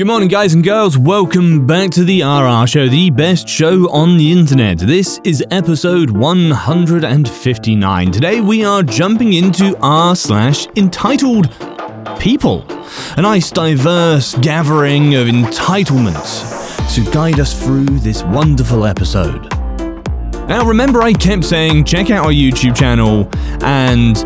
Good morning, guys and girls. Welcome back to the RR Show, the best show on the internet. This is episode 159. Today we are jumping into r slash entitled people, a nice diverse gathering of entitlements to guide us through this wonderful episode. Now, remember, I kept saying check out our YouTube channel and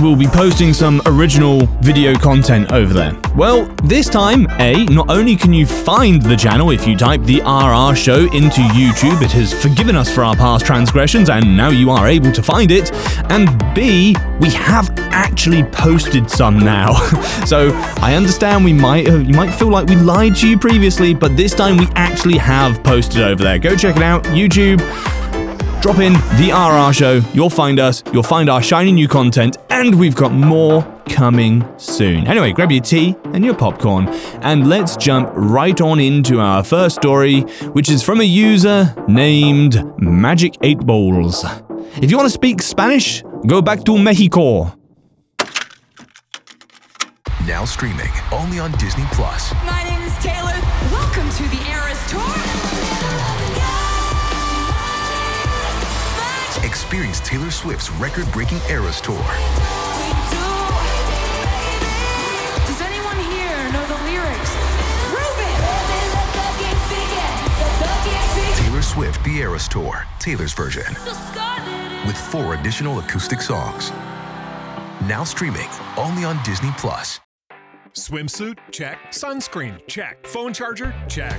we'll be posting some original video content over there. Well, this time, A, not only can you find the channel if you type the RR show into YouTube, it has forgiven us for our past transgressions and now you are able to find it, and B, we have actually posted some now. so I understand we might you might feel like we lied to you previously, but this time we actually have posted over there. Go check it out, YouTube. Drop in the RR show, you'll find us, you'll find our shiny new content, and we've got more coming soon. Anyway, grab your tea and your popcorn, and let's jump right on into our first story, which is from a user named Magic 8 Balls. If you want to speak Spanish, go back to Mexico. Now streaming only on Disney Plus. My name is Taylor. Welcome to the Eras Tour. Experience Taylor Swift's record-breaking Eras Tour. Does anyone here know the lyrics? Prove it! Taylor Swift The Eras Tour, Taylor's version, with four additional acoustic songs. Now streaming only on Disney Plus. Swimsuit? Check. Sunscreen? Check. Phone charger? Check.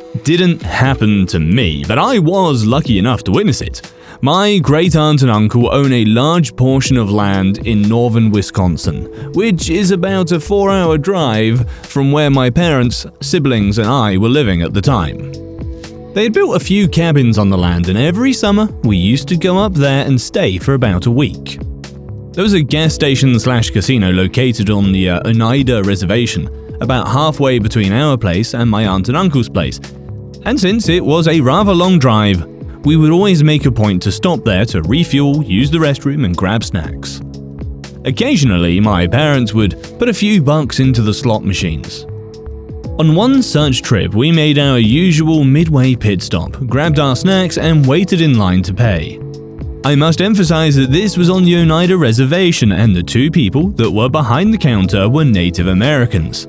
didn't happen to me, but I was lucky enough to witness it. My great aunt and uncle own a large portion of land in northern Wisconsin, which is about a four hour drive from where my parents, siblings, and I were living at the time. They had built a few cabins on the land, and every summer we used to go up there and stay for about a week. There was a gas station slash casino located on the uh, Oneida Reservation, about halfway between our place and my aunt and uncle's place. And since it was a rather long drive, we would always make a point to stop there to refuel, use the restroom, and grab snacks. Occasionally, my parents would put a few bucks into the slot machines. On one such trip, we made our usual midway pit stop, grabbed our snacks, and waited in line to pay. I must emphasize that this was on the Oneida Reservation, and the two people that were behind the counter were Native Americans.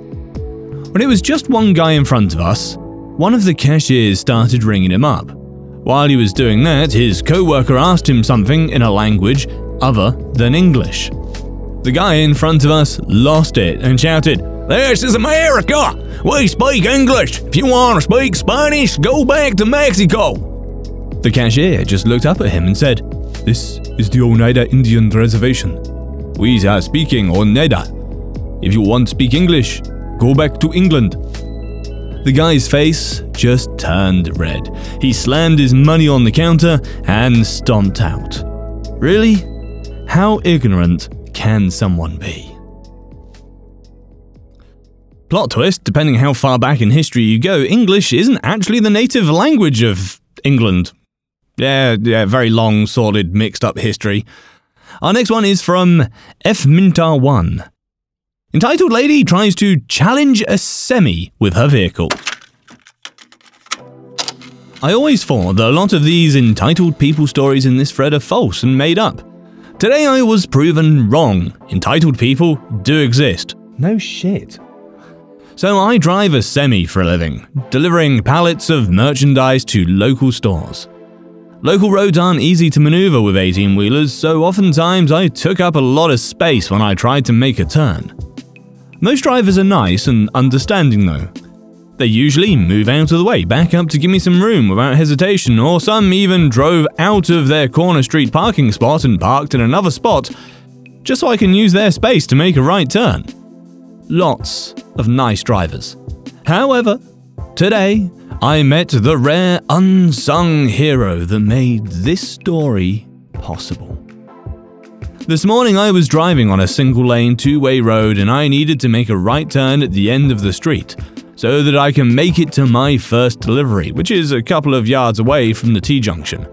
When it was just one guy in front of us, one of the cashiers started ringing him up. While he was doing that, his co worker asked him something in a language other than English. The guy in front of us lost it and shouted, This is America! We speak English! If you want to speak Spanish, go back to Mexico! The cashier just looked up at him and said, This is the Oneida Indian Reservation. We are speaking Oneida. If you want to speak English, go back to England. The guy's face just turned red. He slammed his money on the counter and stomped out. Really? How ignorant can someone be? Plot twist depending how far back in history you go, English isn't actually the native language of England. Yeah, yeah, very long, sordid, mixed up history. Our next one is from F Mintar 1. Entitled Lady tries to challenge a semi with her vehicle. I always thought that a lot of these entitled people stories in this thread are false and made up. Today I was proven wrong. Entitled people do exist. No shit. So I drive a semi for a living, delivering pallets of merchandise to local stores. Local roads aren't easy to maneuver with 18 wheelers, so oftentimes I took up a lot of space when I tried to make a turn. Most drivers are nice and understanding though. They usually move out of the way, back up to give me some room without hesitation, or some even drove out of their corner street parking spot and parked in another spot just so I can use their space to make a right turn. Lots of nice drivers. However, Today, I met the rare unsung hero that made this story possible. This morning, I was driving on a single lane two way road and I needed to make a right turn at the end of the street so that I can make it to my first delivery, which is a couple of yards away from the T junction.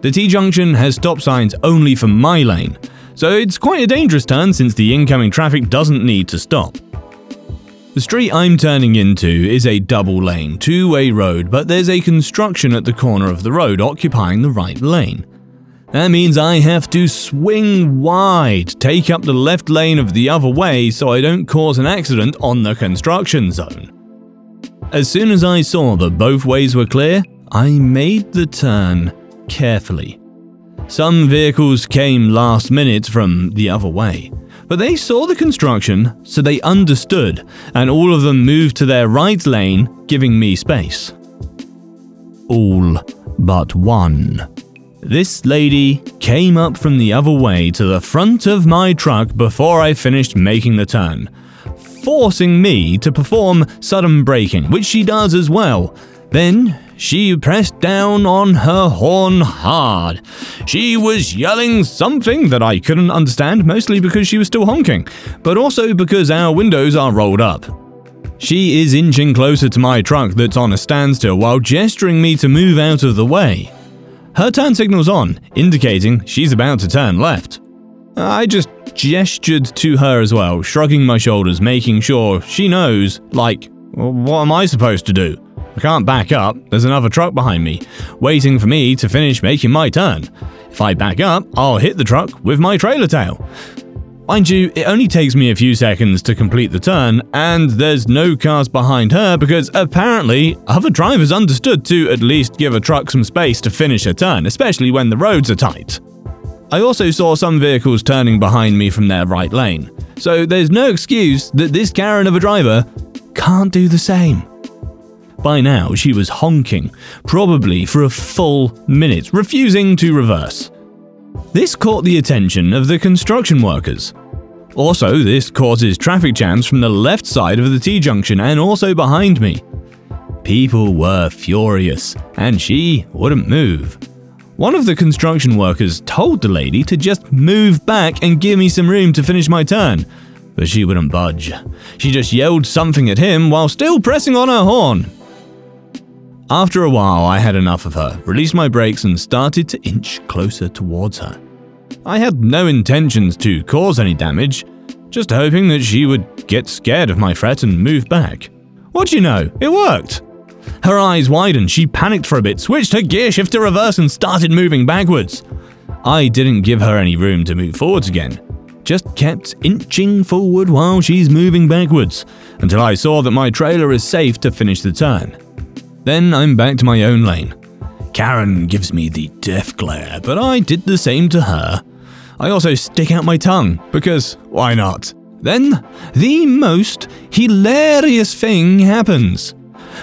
The T junction has stop signs only for my lane, so it's quite a dangerous turn since the incoming traffic doesn't need to stop. The street I'm turning into is a double lane, two way road, but there's a construction at the corner of the road occupying the right lane. That means I have to swing wide, take up the left lane of the other way so I don't cause an accident on the construction zone. As soon as I saw that both ways were clear, I made the turn carefully. Some vehicles came last minute from the other way, but they saw the construction, so they understood, and all of them moved to their right lane, giving me space. All but one. This lady came up from the other way to the front of my truck before I finished making the turn, forcing me to perform sudden braking, which she does as well. Then she pressed down on her horn hard. She was yelling something that I couldn't understand, mostly because she was still honking, but also because our windows are rolled up. She is inching closer to my truck that's on a standstill while gesturing me to move out of the way. Her turn signal's on, indicating she's about to turn left. I just gestured to her as well, shrugging my shoulders, making sure she knows, like, what am I supposed to do? I can't back up, there's another truck behind me, waiting for me to finish making my turn. If I back up, I'll hit the truck with my trailer tail. Mind you, it only takes me a few seconds to complete the turn, and there's no cars behind her because apparently other drivers understood to at least give a truck some space to finish a turn, especially when the roads are tight. I also saw some vehicles turning behind me from their right lane, so there's no excuse that this Karen of a driver can't do the same. By now, she was honking, probably for a full minute, refusing to reverse. This caught the attention of the construction workers. Also, this causes traffic jams from the left side of the T junction and also behind me. People were furious, and she wouldn't move. One of the construction workers told the lady to just move back and give me some room to finish my turn, but she wouldn't budge. She just yelled something at him while still pressing on her horn. After a while, I had enough of her, released my brakes, and started to inch closer towards her. I had no intentions to cause any damage, just hoping that she would get scared of my threat and move back. What do you know? It worked! Her eyes widened, she panicked for a bit, switched her gear shift to reverse, and started moving backwards. I didn't give her any room to move forwards again, just kept inching forward while she's moving backwards, until I saw that my trailer is safe to finish the turn. Then I'm back to my own lane. Karen gives me the death glare, but I did the same to her. I also stick out my tongue, because why not? Then, the most hilarious thing happens.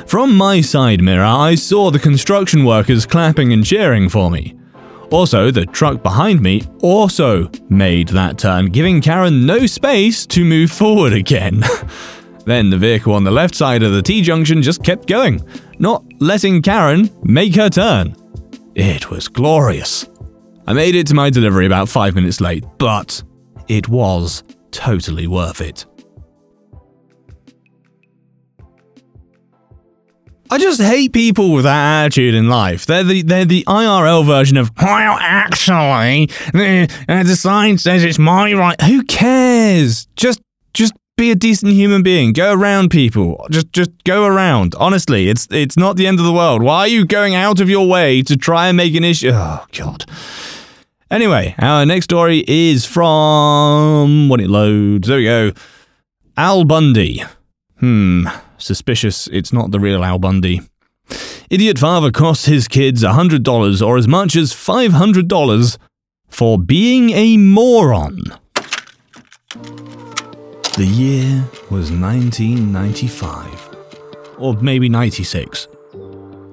From my side mirror, I saw the construction workers clapping and cheering for me. Also, the truck behind me also made that turn, giving Karen no space to move forward again. then the vehicle on the left side of the T junction just kept going, not letting Karen make her turn. It was glorious. I made it to my delivery about five minutes late, but it was totally worth it. I just hate people with that attitude in life. They're the they're the IRL version of well, actually, the, the sign says it's my right. Who cares? Just just be a decent human being. Go around people. Just just go around. Honestly, it's it's not the end of the world. Why are you going out of your way to try and make an issue? Oh god. Anyway, our next story is from when it loads. There we go. Al Bundy. Hmm, suspicious it's not the real Al Bundy. Idiot father costs his kids $100 or as much as $500 for being a moron. The year was 1995. Or maybe 96.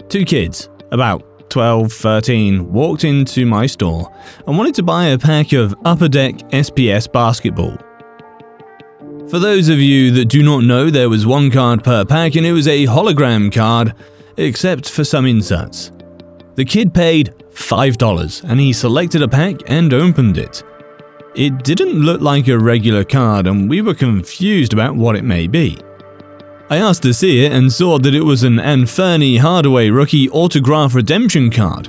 Two kids, about 12, 13, walked into my store and wanted to buy a pack of Upper Deck SPS basketball. For those of you that do not know, there was one card per pack and it was a hologram card, except for some inserts. The kid paid $5 and he selected a pack and opened it. It didn't look like a regular card and we were confused about what it may be. I asked to see it and saw that it was an Anthony Hardaway rookie autograph redemption card.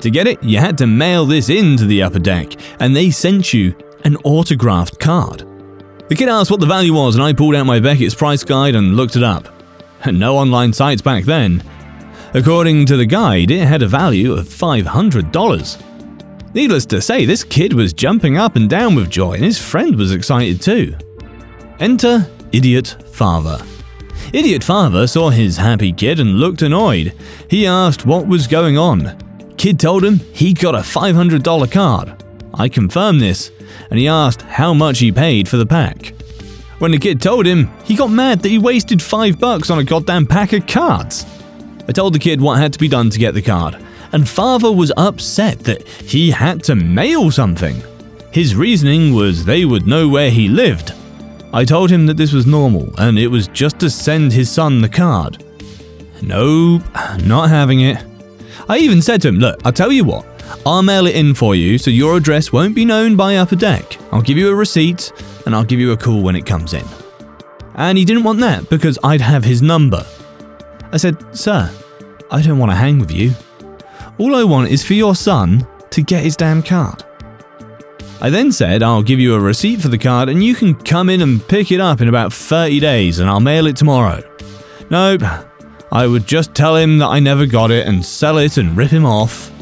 To get it, you had to mail this in to the upper deck, and they sent you an autographed card. The kid asked what the value was, and I pulled out my Beckett's price guide and looked it up. No online sites back then. According to the guide, it had a value of $500. Needless to say, this kid was jumping up and down with joy, and his friend was excited too. Enter Idiot Father. Idiot Father saw his happy kid and looked annoyed. He asked what was going on. Kid told him he'd got a $500 card. I confirmed this, and he asked how much he paid for the pack. When the kid told him, he got mad that he wasted 5 bucks on a goddamn pack of cards. I told the kid what had to be done to get the card, and father was upset that he had to mail something. His reasoning was they would know where he lived. I told him that this was normal and it was just to send his son the card. Nope, not having it. I even said to him, Look, I'll tell you what, I'll mail it in for you so your address won't be known by Upper Deck. I'll give you a receipt and I'll give you a call when it comes in. And he didn't want that because I'd have his number. I said, Sir, I don't want to hang with you. All I want is for your son to get his damn card. I then said, I'll give you a receipt for the card and you can come in and pick it up in about 30 days and I'll mail it tomorrow. Nope, I would just tell him that I never got it and sell it and rip him off.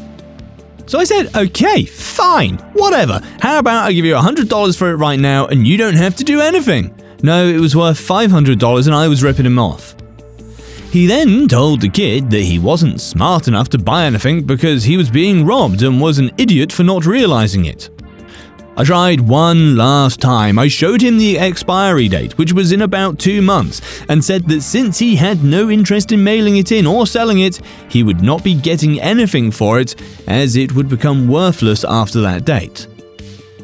So I said, okay, fine, whatever. How about I give you $100 for it right now and you don't have to do anything? No, it was worth $500 and I was ripping him off. He then told the kid that he wasn't smart enough to buy anything because he was being robbed and was an idiot for not realizing it. I tried one last time. I showed him the expiry date, which was in about two months, and said that since he had no interest in mailing it in or selling it, he would not be getting anything for it, as it would become worthless after that date.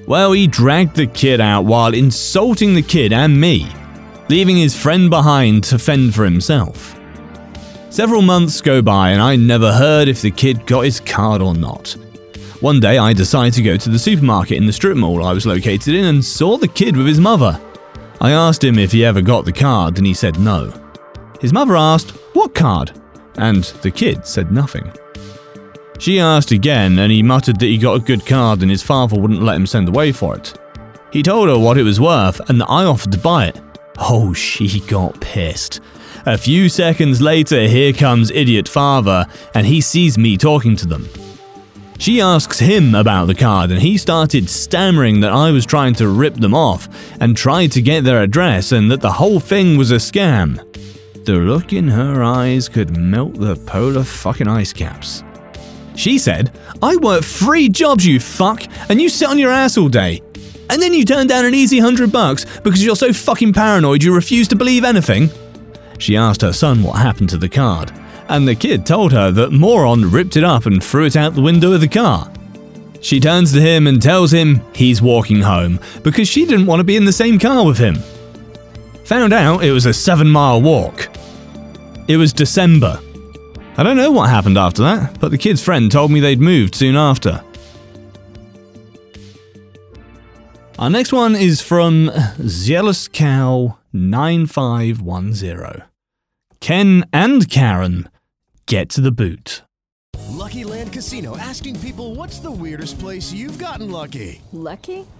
Well, he dragged the kid out while insulting the kid and me, leaving his friend behind to fend for himself. Several months go by, and I never heard if the kid got his card or not. One day I decided to go to the supermarket in the strip mall I was located in and saw the kid with his mother. I asked him if he ever got the card and he said no. His mother asked, What card? And the kid said nothing. She asked again and he muttered that he got a good card and his father wouldn't let him send away for it. He told her what it was worth and that I offered to buy it. Oh, she got pissed. A few seconds later, here comes idiot father and he sees me talking to them. She asks him about the card, and he started stammering that I was trying to rip them off and tried to get their address and that the whole thing was a scam. The look in her eyes could melt the polar fucking ice caps. She said, I work three jobs, you fuck, and you sit on your ass all day. And then you turn down an easy hundred bucks because you're so fucking paranoid you refuse to believe anything? She asked her son what happened to the card, and the kid told her that Moron ripped it up and threw it out the window of the car. She turns to him and tells him he's walking home because she didn't want to be in the same car with him. Found out it was a seven mile walk. It was December. I don't know what happened after that, but the kid's friend told me they'd moved soon after. Our next one is from Zealous Cow 9510. Ken and Karen get to the boot. Lucky Land Casino asking people what's the weirdest place you've gotten lucky? Lucky?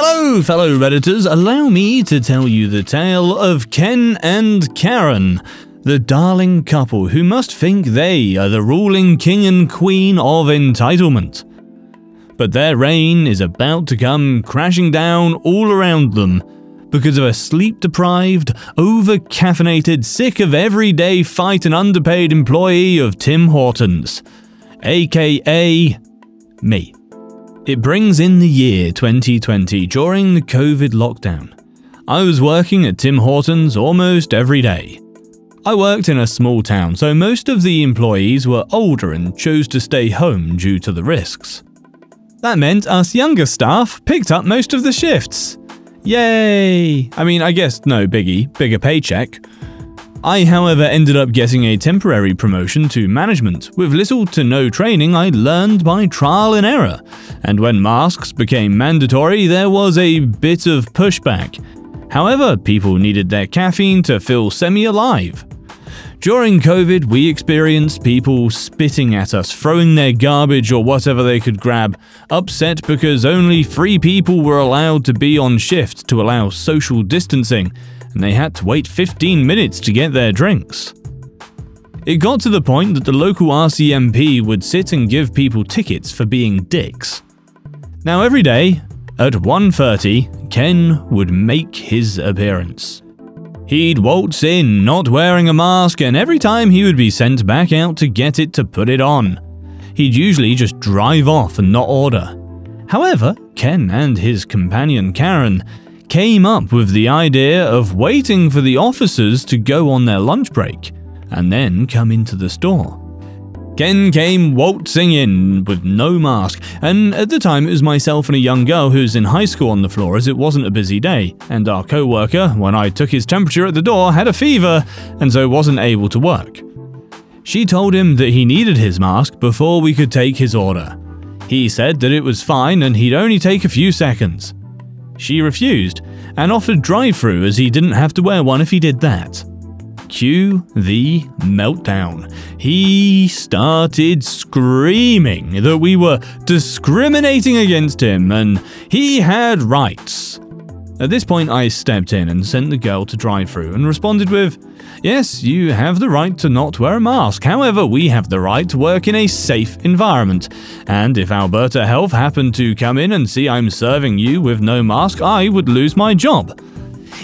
Hello, fellow Redditors. Allow me to tell you the tale of Ken and Karen, the darling couple who must think they are the ruling king and queen of entitlement. But their reign is about to come crashing down all around them because of a sleep deprived, over caffeinated, sick of everyday fight and underpaid employee of Tim Hortons, aka me. It brings in the year 2020 during the COVID lockdown. I was working at Tim Hortons almost every day. I worked in a small town, so most of the employees were older and chose to stay home due to the risks. That meant us younger staff picked up most of the shifts. Yay! I mean, I guess no biggie, bigger paycheck. I, however, ended up getting a temporary promotion to management. With little to no training, I learned by trial and error. And when masks became mandatory, there was a bit of pushback. However, people needed their caffeine to feel semi alive. During COVID, we experienced people spitting at us, throwing their garbage or whatever they could grab, upset because only three people were allowed to be on shift to allow social distancing, and they had to wait 15 minutes to get their drinks. It got to the point that the local RCMP would sit and give people tickets for being dicks. Now every day, at 1.30, Ken would make his appearance. He'd waltz in, not wearing a mask, and every time he would be sent back out to get it to put it on. He'd usually just drive off and not order. However, Ken and his companion Karen came up with the idea of waiting for the officers to go on their lunch break and then come into the store. Ken came waltzing in with no mask, and at the time it was myself and a young girl who's in high school on the floor as it wasn't a busy day, and our co worker, when I took his temperature at the door, had a fever and so wasn't able to work. She told him that he needed his mask before we could take his order. He said that it was fine and he'd only take a few seconds. She refused and offered drive through as he didn't have to wear one if he did that. Cue the meltdown. He started screaming that we were discriminating against him and he had rights. At this point, I stepped in and sent the girl to drive through and responded with, Yes, you have the right to not wear a mask. However, we have the right to work in a safe environment. And if Alberta Health happened to come in and see I'm serving you with no mask, I would lose my job.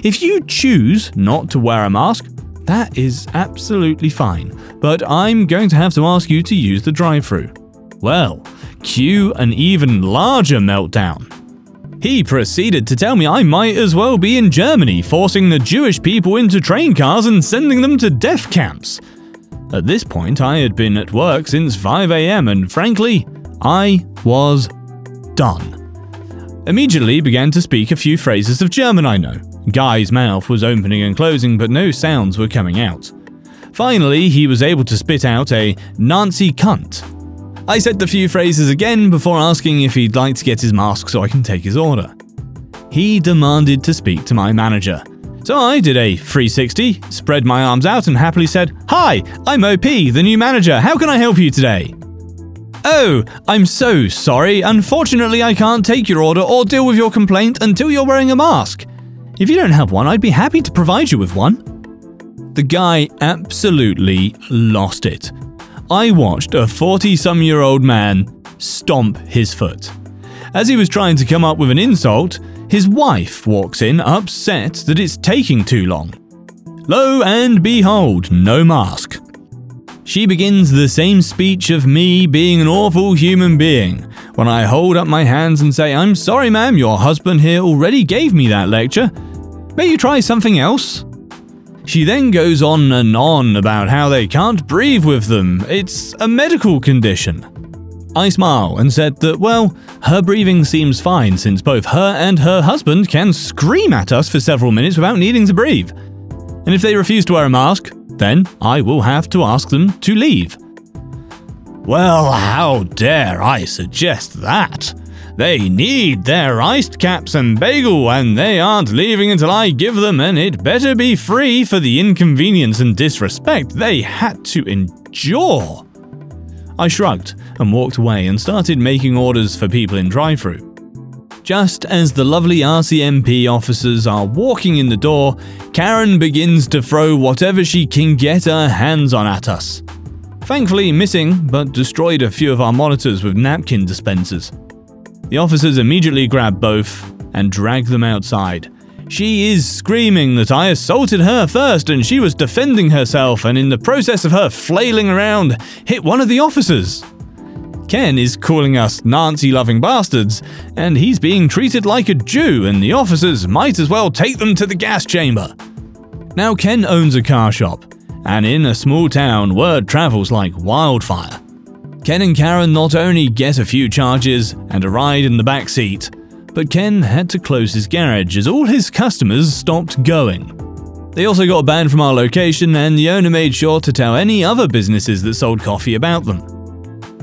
If you choose not to wear a mask, that is absolutely fine, but I'm going to have to ask you to use the drive through. Well, cue an even larger meltdown. He proceeded to tell me I might as well be in Germany, forcing the Jewish people into train cars and sending them to death camps. At this point, I had been at work since 5am, and frankly, I was done. Immediately began to speak a few phrases of German I know. Guy's mouth was opening and closing, but no sounds were coming out. Finally, he was able to spit out a Nazi cunt. I said the few phrases again before asking if he'd like to get his mask so I can take his order. He demanded to speak to my manager. So I did a 360, spread my arms out, and happily said, Hi, I'm OP, the new manager. How can I help you today? Oh, I'm so sorry. Unfortunately, I can't take your order or deal with your complaint until you're wearing a mask. If you don't have one, I'd be happy to provide you with one. The guy absolutely lost it. I watched a 40 some year old man stomp his foot. As he was trying to come up with an insult, his wife walks in, upset that it's taking too long. Lo and behold, no mask. She begins the same speech of me being an awful human being when I hold up my hands and say, I'm sorry, ma'am, your husband here already gave me that lecture. May you try something else? She then goes on and on about how they can't breathe with them. It's a medical condition. I smile and said that, well, her breathing seems fine since both her and her husband can scream at us for several minutes without needing to breathe. And if they refuse to wear a mask, then I will have to ask them to leave. Well, how dare I suggest that? They need their Iced Capps and bagel, and they aren't leaving until I give them, and it better be free for the inconvenience and disrespect they had to endure. I shrugged and walked away and started making orders for people in drive through. Just as the lovely RCMP officers are walking in the door, Karen begins to throw whatever she can get her hands on at us. Thankfully, missing, but destroyed a few of our monitors with napkin dispensers. The officers immediately grab both and drag them outside. She is screaming that I assaulted her first and she was defending herself, and in the process of her flailing around, hit one of the officers. Ken is calling us Nazi loving bastards, and he's being treated like a Jew, and the officers might as well take them to the gas chamber. Now, Ken owns a car shop, and in a small town, word travels like wildfire. Ken and Karen not only get a few charges and a ride in the back seat, but Ken had to close his garage as all his customers stopped going. They also got banned from our location, and the owner made sure to tell any other businesses that sold coffee about them.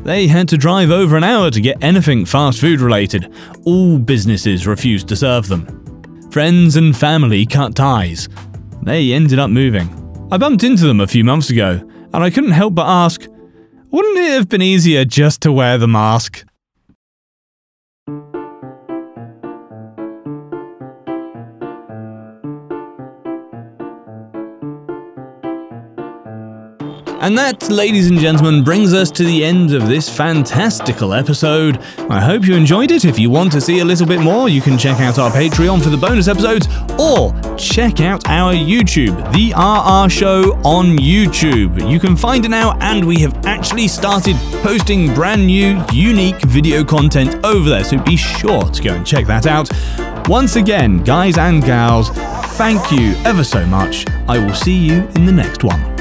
They had to drive over an hour to get anything fast food related. All businesses refused to serve them. Friends and family cut ties. They ended up moving. I bumped into them a few months ago, and I couldn't help but ask, wouldn't it have been easier just to wear the mask? And that, ladies and gentlemen, brings us to the end of this fantastical episode. I hope you enjoyed it. If you want to see a little bit more, you can check out our Patreon for the bonus episodes or check out our YouTube, The RR Show on YouTube. You can find it now, and we have actually started posting brand new, unique video content over there, so be sure to go and check that out. Once again, guys and gals, thank you ever so much. I will see you in the next one.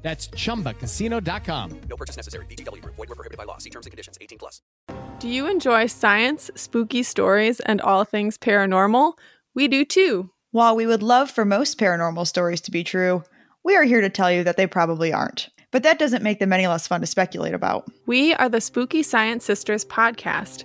That's chumbacasino.com. No purchase necessary. VGW Group. Void were prohibited by law. See terms and conditions. 18 plus. Do you enjoy science, spooky stories, and all things paranormal? We do too. While we would love for most paranormal stories to be true, we are here to tell you that they probably aren't. But that doesn't make them any less fun to speculate about. We are the Spooky Science Sisters podcast.